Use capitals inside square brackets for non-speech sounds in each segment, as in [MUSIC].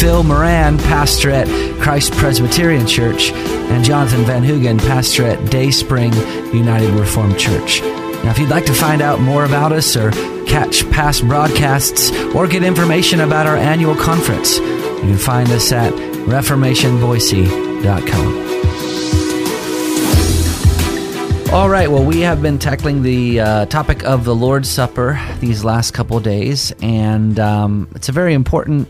Phil Moran, pastor at Christ Presbyterian Church, and Jonathan Van Hugen, pastor at Day Spring United Reformed Church. Now, if you'd like to find out more about us or catch past broadcasts or get information about our annual conference, you can find us at reformationboise.com. All right, well, we have been tackling the uh, topic of the Lord's Supper these last couple days, and um, it's a very important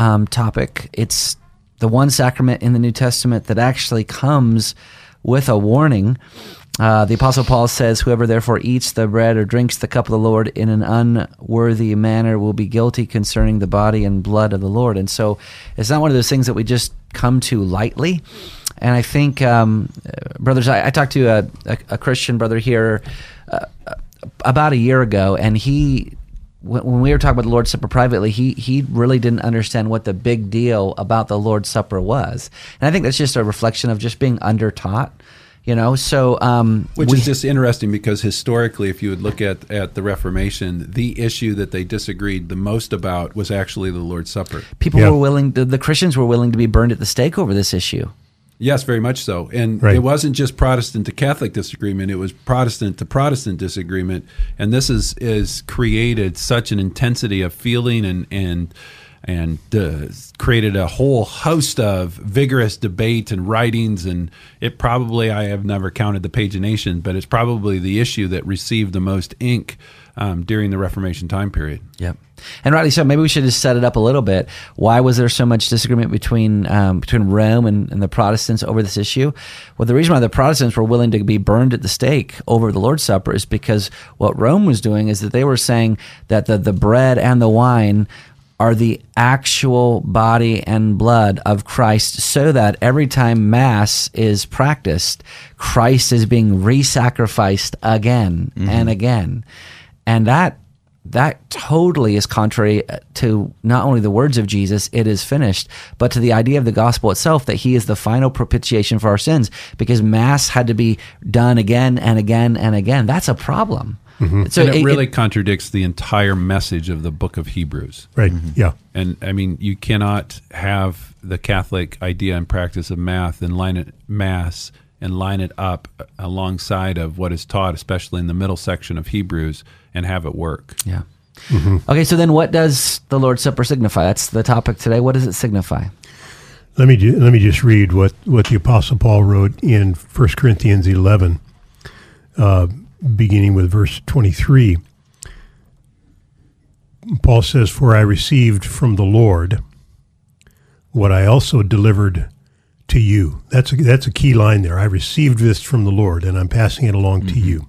um, topic. It's the one sacrament in the New Testament that actually comes with a warning. Uh, the Apostle Paul says, Whoever therefore eats the bread or drinks the cup of the Lord in an unworthy manner will be guilty concerning the body and blood of the Lord. And so it's not one of those things that we just come to lightly. And I think, um, brothers, I, I, talked to a, a, a Christian brother here uh, about a year ago, and he, when we were talking about the Lord's Supper privately, he he really didn't understand what the big deal about the Lord's Supper was. And I think that's just a reflection of just being under taught you know so um, which we, is just interesting because historically if you would look at at the reformation the issue that they disagreed the most about was actually the lord's supper people yeah. were willing the, the christians were willing to be burned at the stake over this issue Yes, very much so. And right. it wasn't just Protestant to Catholic disagreement, it was Protestant to Protestant disagreement. And this is is created such an intensity of feeling and and and uh, created a whole host of vigorous debate and writings and it probably I have never counted the pagination, but it's probably the issue that received the most ink um, during the Reformation time period. Yep. And rightly so. Maybe we should just set it up a little bit. Why was there so much disagreement between um, between Rome and, and, the Protestants over this issue? Well, the reason why the Protestants were willing to be burned at the stake over the Lord's Supper is because what Rome was doing is that they were saying that the, the bread and the wine are the actual body and blood of Christ, so that every time Mass is practiced, Christ is being re sacrificed again mm-hmm. and again. And that that totally is contrary to not only the words of Jesus, it is finished, but to the idea of the gospel itself that he is the final propitiation for our sins because mass had to be done again and again and again. That's a problem. Mm-hmm. So and it, it really it, contradicts the entire message of the book of Hebrews. Right. Mm-hmm. Yeah. And I mean, you cannot have the Catholic idea and practice of math and line it mass and line it up alongside of what is taught, especially in the middle section of Hebrews, and have it work. Yeah. Mm-hmm. Okay, so then what does the Lord's Supper signify? That's the topic today. What does it signify? Let me ju- let me just read what, what the Apostle Paul wrote in 1 Corinthians 11, uh, beginning with verse 23. Paul says, For I received from the Lord what I also delivered to you. That's a, that's a key line there. I received this from the Lord, and I'm passing it along mm-hmm. to you.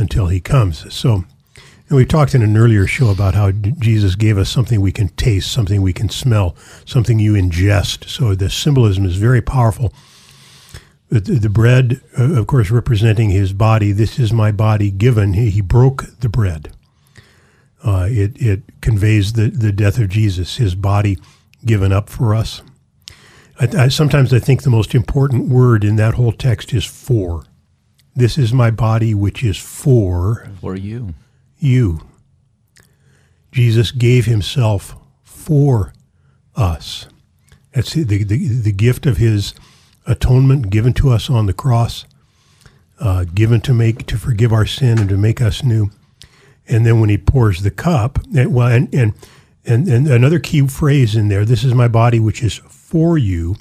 until he comes. So, and we talked in an earlier show about how Jesus gave us something we can taste, something we can smell, something you ingest. So the symbolism is very powerful. The, bread, uh, of course, representing his body. This is my body given. He, he broke the bread. Uh, it, it conveys the, the death of Jesus, his body given up for us. I, I, sometimes I think the most important word in that whole text is for. This is my body, which is for for you. You. Jesus gave Himself for us. That's the, the, the gift of His atonement given to us on the cross, uh, given to make to forgive our sin and to make us new. And then when He pours the cup, and, well, and, and and, and another key phrase in there this is my body, which is for you.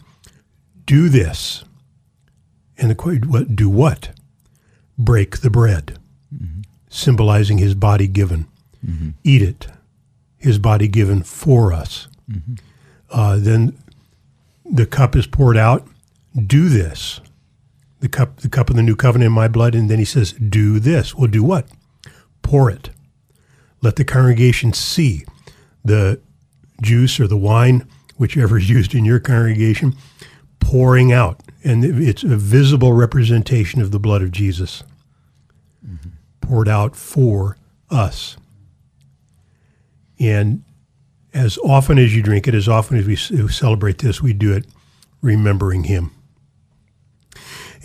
Do this And the quote what do what? Break the bread, mm-hmm. symbolizing his body given. Mm-hmm. Eat it, his body given for us. Mm-hmm. Uh, then the cup is poured out. Do this. The cup, the cup of the new covenant in my blood. And then he says, Do this. Well, do what? Pour it. Let the congregation see the juice or the wine, whichever is used in your congregation, pouring out. And it's a visible representation of the blood of Jesus mm-hmm. poured out for us. And as often as you drink it, as often as we celebrate this, we do it remembering Him.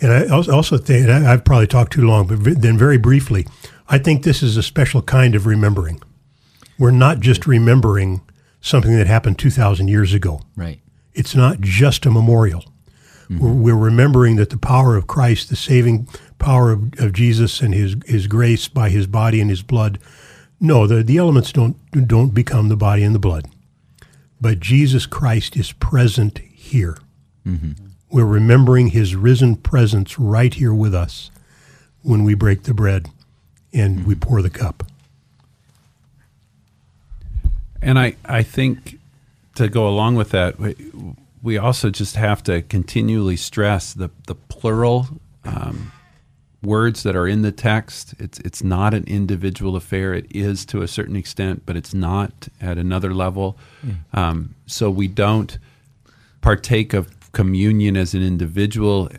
And I also think, I've probably talked too long, but then very briefly, I think this is a special kind of remembering. We're not just remembering something that happened 2,000 years ago. Right. It's not just a memorial. Mm-hmm. We're, we're, remembering that the power of Christ, the saving power of, of Jesus and his, his grace by his body and his blood no, the, the elements don't don't become the body and the blood. But Jesus Christ is present here. Mm-hmm. We're remembering his risen presence right here with us when we break the bread and mm-hmm. we pour the cup. And I, I think to go along with that, we, we also just have to continually stress the, the plural um, words that are in the text. It's it's not an individual affair. It is to a certain extent, but it's not at another level. Mm. Um, so we don't partake of communion as an individual.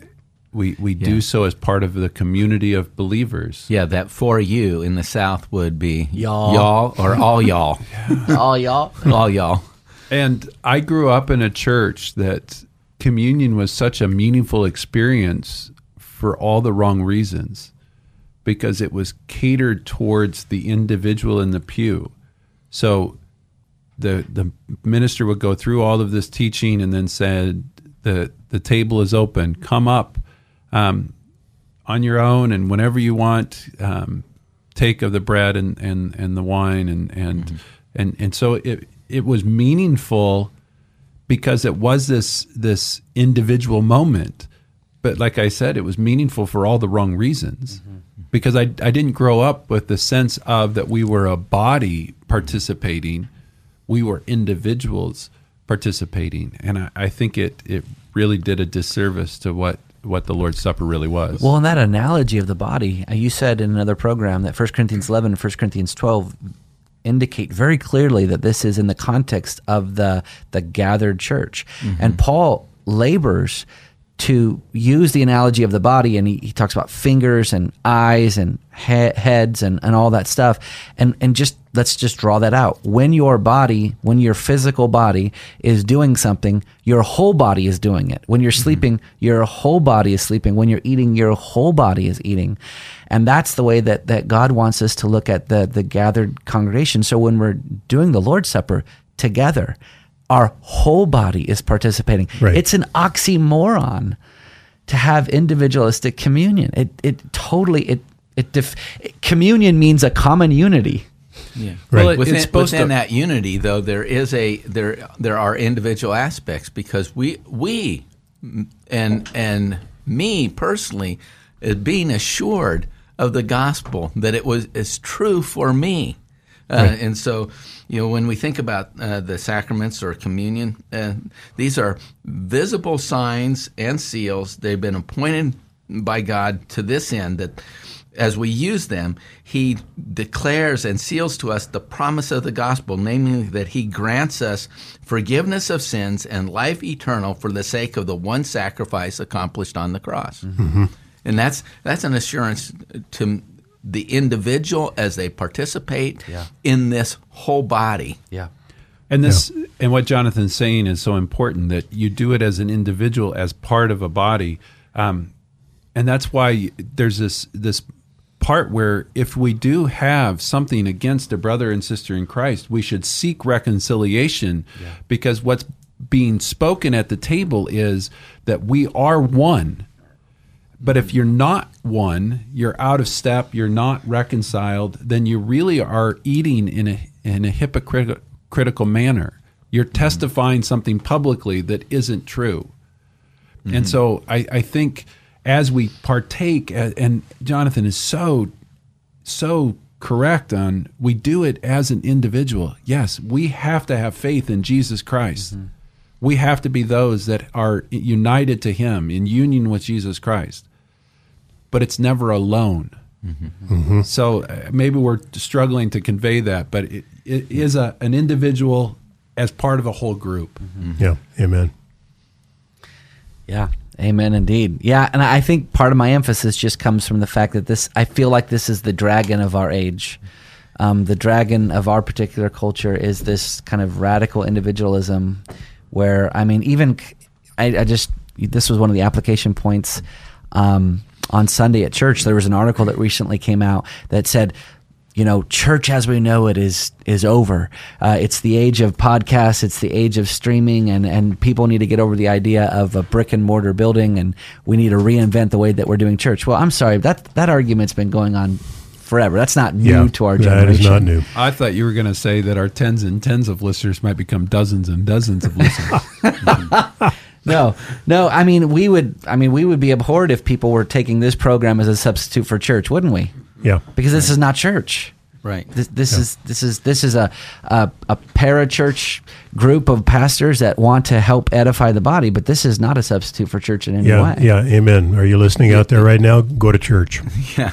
We we yeah. do so as part of the community of believers. Yeah, that for you in the South would be y'all, y'all or all y'all, [LAUGHS] all y'all, all y'all. And I grew up in a church that communion was such a meaningful experience for all the wrong reasons because it was catered towards the individual in the pew. So the the minister would go through all of this teaching and then said the the table is open. Come up um, on your own and whenever you want. Um, take of the bread and, and, and the wine and and, mm-hmm. and and so it it was meaningful because it was this this individual moment but like I said, it was meaningful for all the wrong reasons. Mm-hmm. Because I, I didn't grow up with the sense of that we were a body participating, we were individuals participating. And I, I think it, it really did a disservice to what what the Lord's Supper really was. Well, in that analogy of the body, uh, you said in another program that 1 Corinthians 11 and 1 Corinthians 12 indicate very clearly that this is in the context of the the gathered church. Mm-hmm. And Paul labors to use the analogy of the body, and he, he talks about fingers and eyes and he- heads and, and all that stuff. And, and just let's just draw that out. When your body, when your physical body is doing something, your whole body is doing it. When you're mm-hmm. sleeping, your whole body is sleeping. When you're eating, your whole body is eating. And that's the way that, that God wants us to look at the, the gathered congregation. So when we're doing the Lord's Supper together, our whole body is participating. Right. It's an oxymoron to have individualistic communion. It it totally it it def, communion means a common unity. Yeah. Right. Well, it, within, within to, that unity, though, there is a there there are individual aspects because we we and and me personally, is being assured of the gospel that it was is true for me, uh, right. and so you know, when we think about uh, the sacraments or communion, uh, these are visible signs and seals. They've been appointed by God to this end that as we use them, He declares and seals to us the promise of the gospel, namely that He grants us forgiveness of sins and life eternal for the sake of the one sacrifice accomplished on the cross. Mm-hmm. And that's that's an assurance to the individual as they participate yeah. in this whole body. Yeah. And this yeah. and what Jonathan's saying is so important that you do it as an individual, as part of a body, um, and that's why there's this this part where if we do have something against a brother and sister in Christ, we should seek reconciliation, yeah. because what's being spoken at the table is that we are one but if you're not one, you're out of step, you're not reconciled, then you really are eating in a in a hypocritical manner. You're mm-hmm. testifying something publicly that isn't true. Mm-hmm. And so I, I think as we partake, and Jonathan is so, so correct on we do it as an individual. Yes, we have to have faith in Jesus Christ. Mm-hmm. We have to be those that are united to Him in union with Jesus Christ. But it's never alone. Mm-hmm. Mm-hmm. So uh, maybe we're struggling to convey that, but it, it is a, an individual as part of a whole group. Mm-hmm. Yeah, amen. Yeah, amen indeed. Yeah, and I think part of my emphasis just comes from the fact that this, I feel like this is the dragon of our age. Um, the dragon of our particular culture is this kind of radical individualism where, I mean, even, I, I just, this was one of the application points. Um, on Sunday at church, there was an article that recently came out that said you know, church as we know it is is over. Uh, it's the age of podcasts. It's the age of streaming, and and people need to get over the idea of a brick and mortar building, and we need to reinvent the way that we're doing church. Well, I'm sorry that that argument's been going on forever. That's not new yeah, to our generation. That is not new. I thought you were going to say that our tens and tens of listeners might become dozens and dozens of listeners. [LAUGHS] [LAUGHS] no, no. I mean, we would. I mean, we would be abhorred if people were taking this program as a substitute for church, wouldn't we? Yeah, because this is not church. Right. This, this yeah. is this is this is a, a a parachurch group of pastors that want to help edify the body, but this is not a substitute for church in any yeah, way. Yeah. Amen. Are you listening out there right now? Go to church. [LAUGHS] Yeah.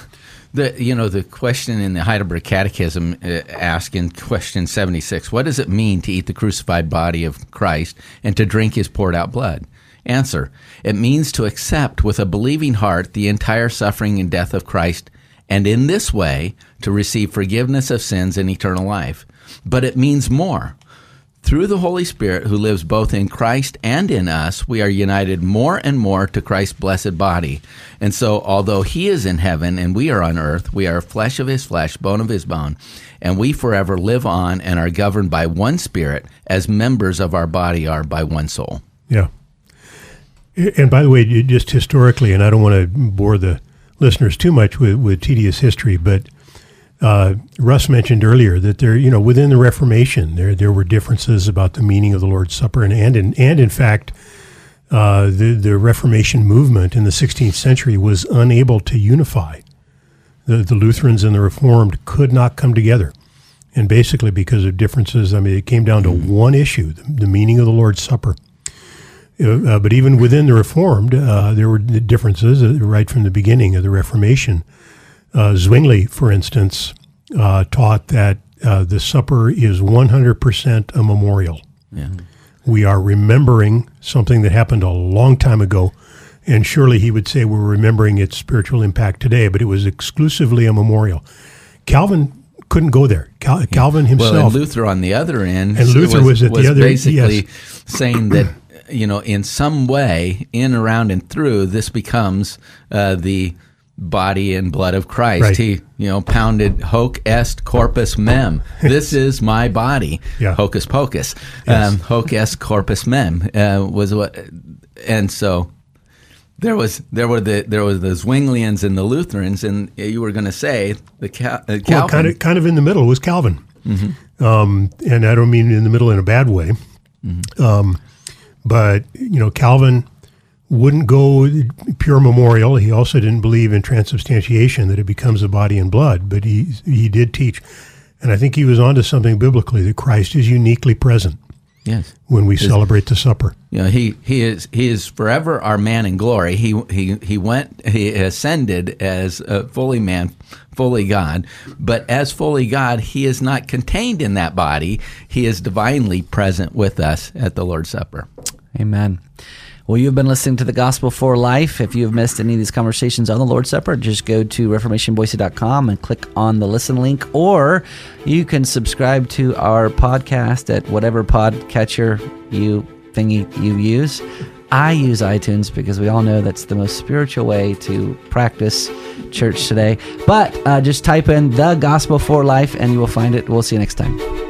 The you know the question in the Heidelberg Catechism uh, in question seventy six: What does it mean to eat the crucified body of Christ and to drink His poured out blood? Answer: It means to accept with a believing heart the entire suffering and death of Christ and in this way to receive forgiveness of sins and eternal life. But it means more. Through the Holy Spirit, who lives both in Christ and in us, we are united more and more to Christ's blessed body. And so, although He is in heaven and we are on earth, we are flesh of His flesh, bone of His bone, and we forever live on and are governed by one Spirit, as members of our body are by one soul. Yeah. And by the way, just historically, and I don't want to bore the listeners too much with, with tedious history, but uh, Russ mentioned earlier that there, you know, within the Reformation, there there were differences about the meaning of the Lord's Supper, and and in, and in fact, uh, the the Reformation movement in the 16th century was unable to unify. The the Lutherans and the Reformed could not come together, and basically because of differences, I mean, it came down to one issue: the, the meaning of the Lord's Supper. Uh, but even within the Reformed, uh, there were differences uh, right from the beginning of the Reformation. Uh, Zwingli, for instance, uh, taught that uh, the supper is 100% a memorial. Yeah. We are remembering something that happened a long time ago, and surely he would say we're remembering its spiritual impact today, but it was exclusively a memorial. Calvin couldn't go there. Cal- Calvin himself. Well, and Luther on the other end. And Luther was, was at was the other basically yes. saying that you know, in some way, in, around, and through, this becomes uh, the body and blood of Christ. Right. He, you know, pounded hoc est corpus meum. [LAUGHS] This is my body. Yeah. Hocus pocus. Yes. Um, hoc est corpus meum uh, was what, and so there was there were the there was the Zwinglians and the Lutherans, and you were going to say the Cal- uh, Calvin. Well, kind of kind of in the middle was Calvin, mm-hmm. um, and I don't mean in the middle in a bad way. Mm-hmm. Um, but, you know, Calvin wouldn't go pure memorial. He also didn't believe in transubstantiation, that it becomes a body and blood, but he, he did teach. And I think he was onto something biblically that Christ is uniquely present. Yes. When we celebrate the supper. You know, he, he is he is forever our man in glory. He he he went he ascended as a fully man, fully God, but as fully God, he is not contained in that body. He is divinely present with us at the Lord's Supper. Amen. Well, you've been listening to the Gospel for Life. If you have missed any of these conversations on the Lord's Supper, just go to reformationboise.com and click on the listen link, or you can subscribe to our podcast at whatever podcatcher you thingy you use. I use iTunes because we all know that's the most spiritual way to practice church today. But uh, just type in the Gospel for Life and you will find it. We'll see you next time.